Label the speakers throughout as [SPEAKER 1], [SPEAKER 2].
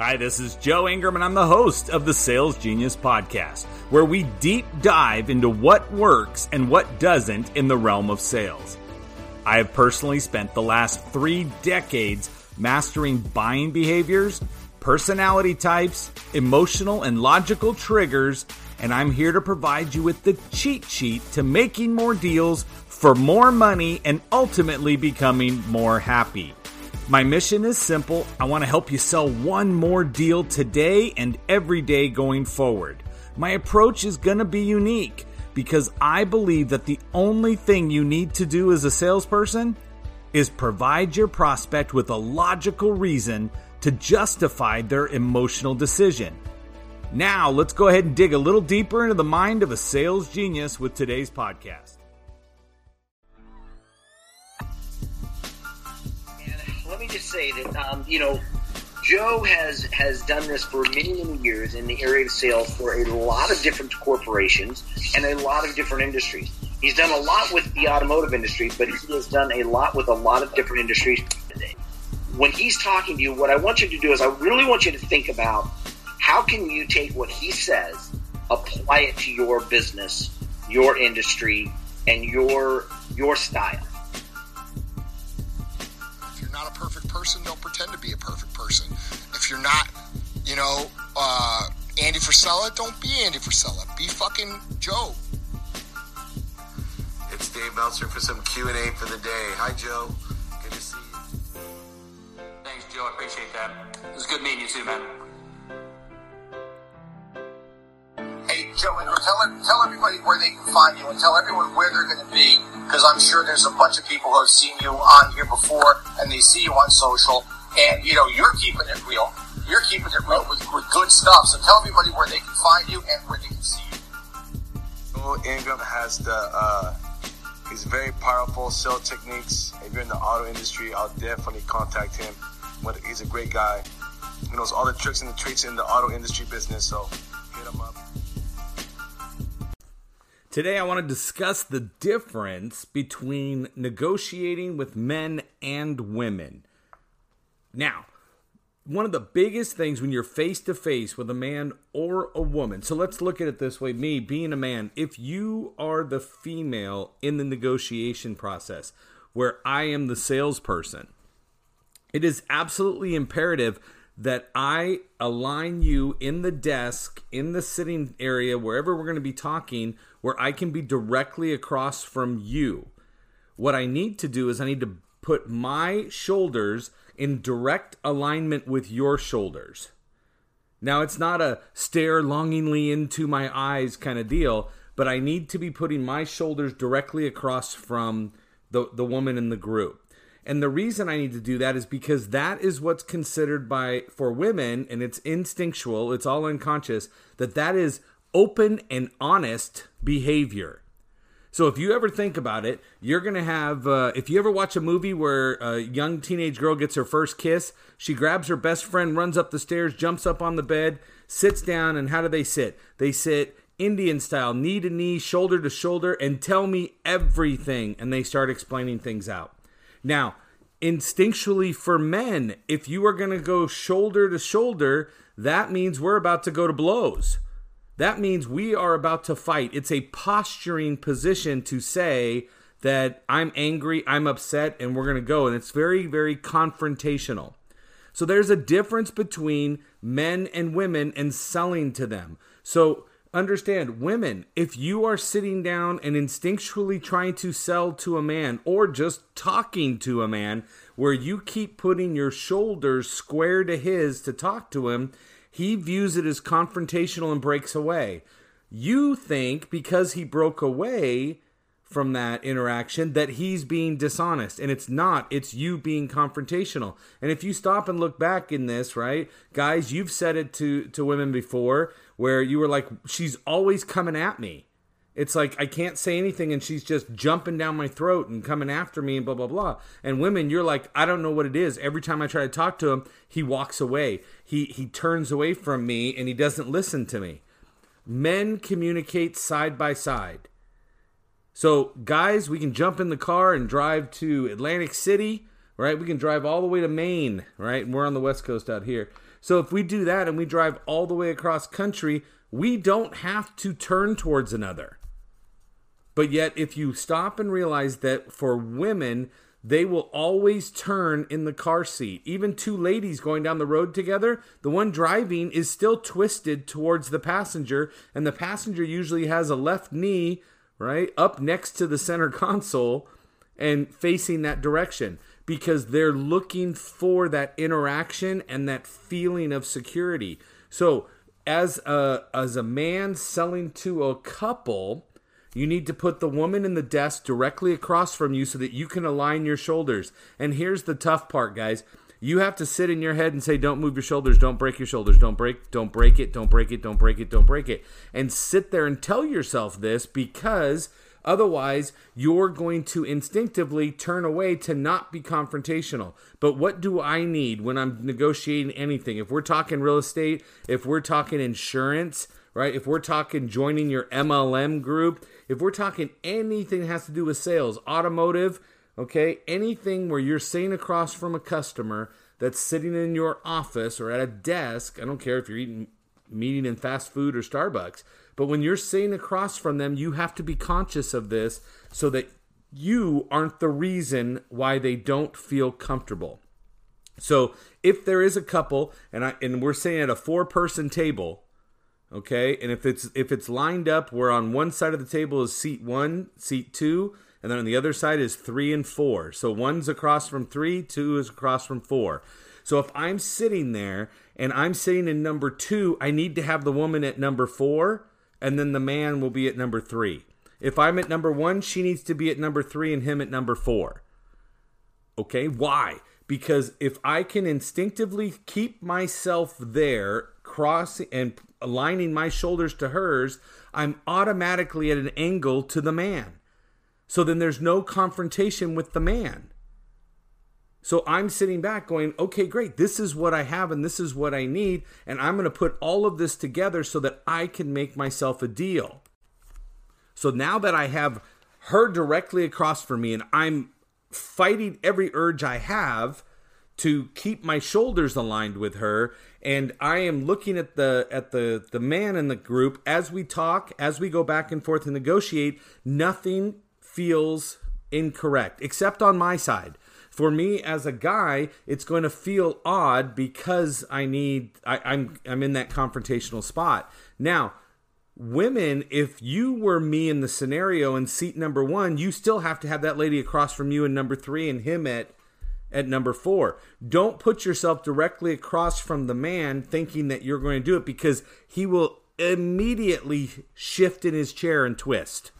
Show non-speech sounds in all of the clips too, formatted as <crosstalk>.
[SPEAKER 1] Hi, this is Joe Ingram, and I'm the host of the Sales Genius Podcast, where we deep dive into what works and what doesn't in the realm of sales. I have personally spent the last three decades mastering buying behaviors, personality types, emotional and logical triggers, and I'm here to provide you with the cheat sheet to making more deals for more money and ultimately becoming more happy. My mission is simple. I want to help you sell one more deal today and every day going forward. My approach is going to be unique because I believe that the only thing you need to do as a salesperson is provide your prospect with a logical reason to justify their emotional decision. Now, let's go ahead and dig a little deeper into the mind of a sales genius with today's podcast.
[SPEAKER 2] Just say that um, you know Joe has has done this for many many years in the area of sales for a lot of different corporations and a lot of different industries. He's done a lot with the automotive industry, but he has done a lot with a lot of different industries. When he's talking to you, what I want you to do is I really want you to think about how can you take what he says, apply it to your business, your industry, and your your style
[SPEAKER 3] perfect person, don't pretend to be a perfect person. If you're not, you know, uh, Andy Frisella, don't be Andy Frisella. Be fucking Joe.
[SPEAKER 4] It's Dave Meltzer for some Q and A for the day. Hi, Joe. Good to see you.
[SPEAKER 5] Thanks, Joe. I appreciate that. It was good meeting you too, man.
[SPEAKER 3] Hey, Joe, tell, tell everybody where they can find you and tell everyone where they're going to be because I'm sure there's a bunch of people who have seen you on here before and they see you on social and, you know, you're keeping it real. You're keeping it real with, with good stuff. So tell everybody where they can find you and where they can see you.
[SPEAKER 4] Joe Ingram has the, uh, he's very powerful sales techniques. If you're in the auto industry, I'll definitely contact him. He's a great guy. He knows all the tricks and the treats in the auto industry business. So
[SPEAKER 1] Today, I want to discuss the difference between negotiating with men and women. Now, one of the biggest things when you're face to face with a man or a woman, so let's look at it this way me being a man, if you are the female in the negotiation process where I am the salesperson, it is absolutely imperative that I align you in the desk, in the sitting area, wherever we're going to be talking, where I can be directly across from you. What I need to do is I need to put my shoulders in direct alignment with your shoulders. Now, it's not a stare longingly into my eyes kind of deal, but I need to be putting my shoulders directly across from the, the woman in the group. And the reason I need to do that is because that is what's considered by for women and it's instinctual, it's all unconscious that that is open and honest behavior. So if you ever think about it, you're to have uh, if you ever watch a movie where a young teenage girl gets her first kiss, she grabs her best friend, runs up the stairs, jumps up on the bed, sits down and how do they sit? They sit Indian style, knee to knee, shoulder to shoulder and tell me everything and they start explaining things out. Now, instinctually for men, if you are to go shoulder to shoulder, that means we're about to go to blows. That means we are about to fight. It's a posturing position to say that I'm angry, I'm upset, and we're going to go. And it's very, very confrontational. So there's a difference between men and women and selling to them. So understand women if you are sitting down and instinctually trying to sell to a man or just talking to a man where you keep putting your shoulders square to his to talk to him he views it as confrontational and breaks away you think because he broke away from that interaction that he's being dishonest and it's not it's you being confrontational and if you stop and look back in this right guys you've said it to to women before where you were like, she's always coming at me. It's like I can't say anything and she's just jumping down my throat and coming after me and blah blah blah. And women, you're like, I don't know what it is. Every time I try to talk to him, he walks away. He he turns away from me and he doesn't listen to me. Men communicate side by side. So, guys, we can jump in the car and drive to Atlantic City right? We can drive all the way to Maine, right? And we're on the West Coast out here. So if we do that and we drive all the way across country, we don't have to turn towards another. But yet, if you stop and realize that for women, they will always turn in the car seat. Even two ladies going down the road together, the one driving is still twisted towards the passenger, and the passenger usually has a left knee, right, up next to the center <laughs> console and facing that direction because they're looking for that interaction and that feeling of security. So, as a as a man selling to a couple, you need to put the woman in the desk directly across from you so that you can align your shoulders. And here's the tough part, guys. You have to sit in your head and say, Don't move your shoulders, don't break your shoulders, don't break, don't break it, don't break it, don't break it, don't break it. And sit there and tell yourself this because Otherwise, you're going to instinctively turn away to not be confrontational. But what do I need when I'm negotiating anything? If we're talking real estate, if we're talking insurance, right? If we're talking joining your MLM group, if we're talking anything that has to do with sales, automotive, okay, anything where you're sitting across from a customer that's sitting in your office or at a desk, I don't care if you're eating meeting in fast food or Starbucks, but when you're sitting across from them, you have to be conscious of this so that you aren't the reason why they don't feel comfortable. So if there is a couple and I and we're sitting at a four person table, okay, and if it's if it's lined up where on one side of the table is seat one, seat two, and then on the other side is three and four. So one's across from three, two is across from four. So if I'm sitting there and I'm sitting in number two, I need to have the woman at number four, and then the man will be at number three. If I'm at number one, she needs to be at number three and him at number four. Okay, why? Because if I can instinctively keep myself there, and aligning my shoulders to hers, I'm automatically at an angle to the man. So then there's no confrontation with the man. So I'm sitting back going, okay, great. This is what I have and this is what I need. And I'm going to put all of this together so that I can make myself a deal. So now that I have her directly across from me and I'm fighting every urge I have to keep my shoulders aligned with her and I am looking at the at the the man in the group as we talk as we go back and forth and negotiate nothing feels incorrect except on my side for me as a guy, it's going to feel odd because I need I, I'm I'm in that confrontational spot. Now, women, if you were me in the scenario in seat number one, you still have to have that lady across from you in number three and him at at number four. Don't put yourself directly across from the man thinking that you're going to do it because he will immediately shift in his chair and twist.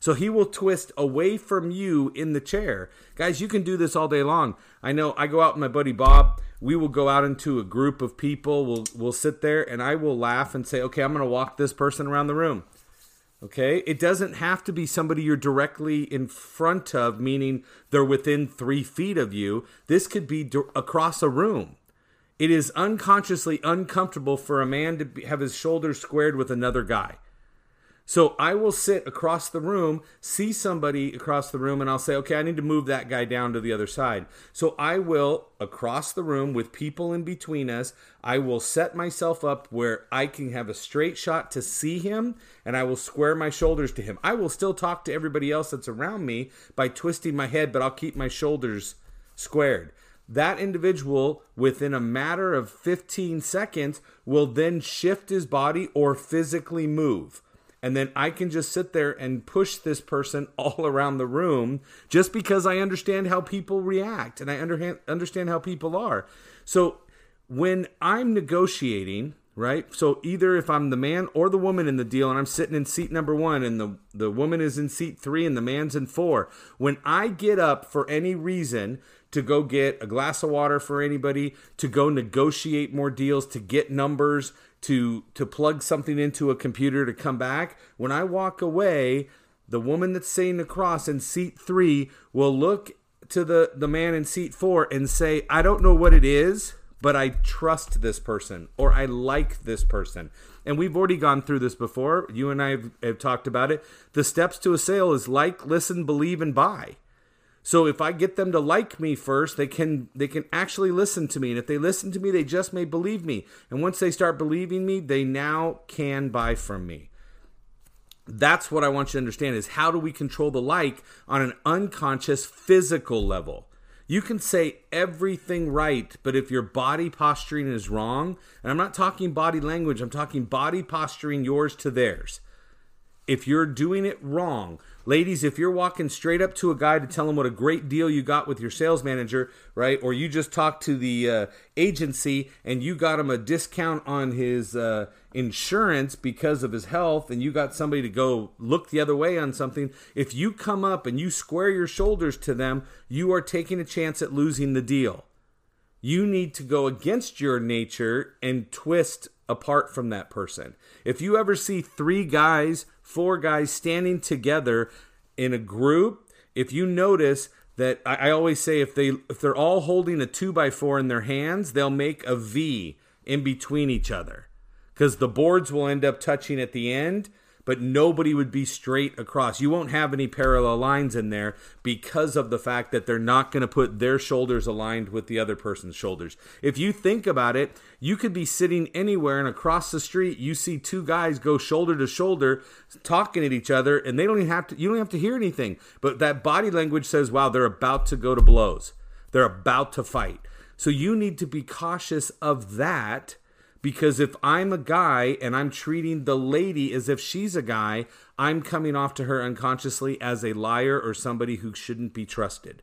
[SPEAKER 1] So he will twist away from you in the chair. Guys, you can do this all day long. I know I go out with my buddy Bob. We will go out into a group of people. We'll we'll sit there and I will laugh and say, "Okay, I'm going to walk this person around the room." Okay? It doesn't have to be somebody you're directly in front of, meaning they're within 3 feet of you. This could be across a room. It is unconsciously uncomfortable for a man to have his shoulders squared with another guy. So I will sit across the room, see somebody across the room, and I'll say, okay, I need to move that guy down to the other side. So I will, across the room with people in between us, I will set myself up where I can have a straight shot to see him, and I will square my shoulders to him. I will still talk to everybody else that's around me by twisting my head, but I'll keep my shoulders squared. That individual, within a matter of 15 seconds, will then shift his body or physically move and then I can just sit there and push this person <laughs> all around the room just because I understand how people react and I understand how people are. So when I'm negotiating, right? So either if I'm the man or the woman in the deal and I'm sitting in seat number 1 and the the woman is in seat 3 and the man's in 4, when I get up for any reason to go get a glass of water for anybody, to go negotiate more deals, to get numbers, to to plug something into a computer to come back. When I walk away, the woman that's sitting across in seat three will look to the the man in seat four and say, "I don't know what it is." But I trust this person or I like this person. And we've already gone through this before. You and I have, have talked about it. The steps to a sale is like, listen, believe, and buy. So if I get them to like me first, they can they can actually listen to me. And if they listen to me, they just may believe me. And once they start believing me, they now can buy from me. That's what I want you to understand is how do we control the like on an unconscious physical level? You can say everything right, but if your body posturing is wrong, and I'm not talking body language, I'm talking body posturing yours to theirs. If you're doing it wrong, ladies, if you're walking straight up to a guy to tell him what a great deal you got with your sales manager, right? Or you just talked to the uh, agency and you got him a discount on his uh, insurance because of his health, and you got somebody to go look the other way on something. If you come up and you square your shoulders to them, you are taking a chance at losing the deal. You need to go against your nature and twist apart from that person. If you ever see three guys four guys standing together in a group, if you notice that I, I, always say if they if they're all holding a two by four in their hands, they'll make a V in between each other. Because the boards will end up touching at the end but nobody would be straight across. You won't have any parallel lines in there because of the fact that they're not going to put their shoulders aligned with the other person's shoulders. If you think about it, you could be sitting anywhere and across the street you see two guys go shoulder to shoulder talking at each other and they don't even have to you don't have to hear anything. But that body language says, "Wow, they're about to go to blows. They're about to fight." So you need to be cautious of that because if I'm a guy and I'm treating the lady as if she's a guy, I'm coming off to her unconsciously as a liar or somebody who shouldn't be trusted.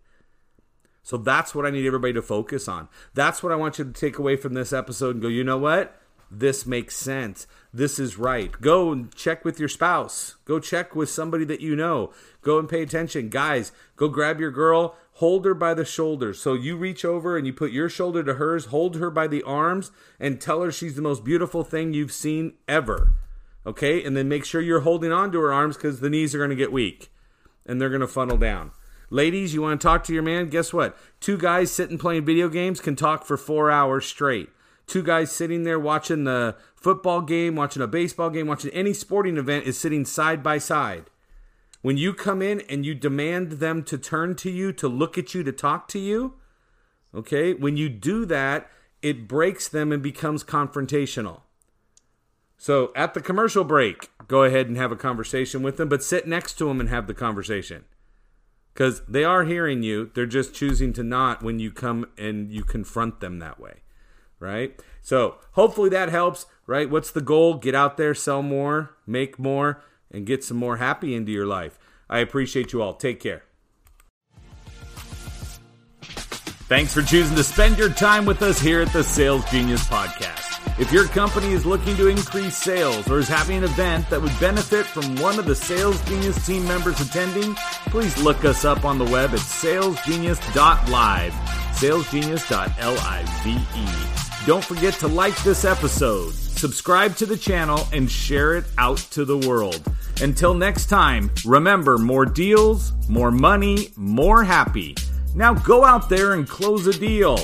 [SPEAKER 1] So that's what I need everybody to focus on. That's what I want you to take away from this episode and go, you know what? This makes sense. This is right. Go and check with your spouse. Go check with somebody that you know. Go and pay attention. Guys, go grab your girl, hold her by the shoulders. So you reach over and you put your shoulder to hers, hold her by the arms, and tell her she's the most beautiful thing you've seen ever. Okay? And then make sure you're holding on to her arms because the knees are going to get weak and they're going to funnel down. Ladies, you want to talk to your man? Guess what? Two guys sitting playing video games can talk for four hours straight two guys sitting there watching the football game, watching a baseball game, watching any sporting event is sitting side by side. When you come in and you demand them to turn to you, to look at you, to talk to you, okay, when you do that, it breaks them and becomes confrontational. So at the commercial break, go ahead and have a conversation with them, but sit next to them and have the conversation. Because they are hearing you, they're just choosing to not when you come and you confront them that way right? So hopefully that helps, right? What's the goal? Get out there, sell more, make more, and get some more happy into your life. I appreciate you all. Take care. Thanks for choosing to spend your time with us here at the Sales Genius Podcast. If your company is looking to increase sales or is having an event that would benefit from one of the Sales Genius team members attending, please look us up on the web at salesgenius.live, salesgenius.live. Don't forget to like this episode, subscribe to the channel, and share it out to the world. Until next time, remember more deals, more money, more happy. Now go out there and close a deal.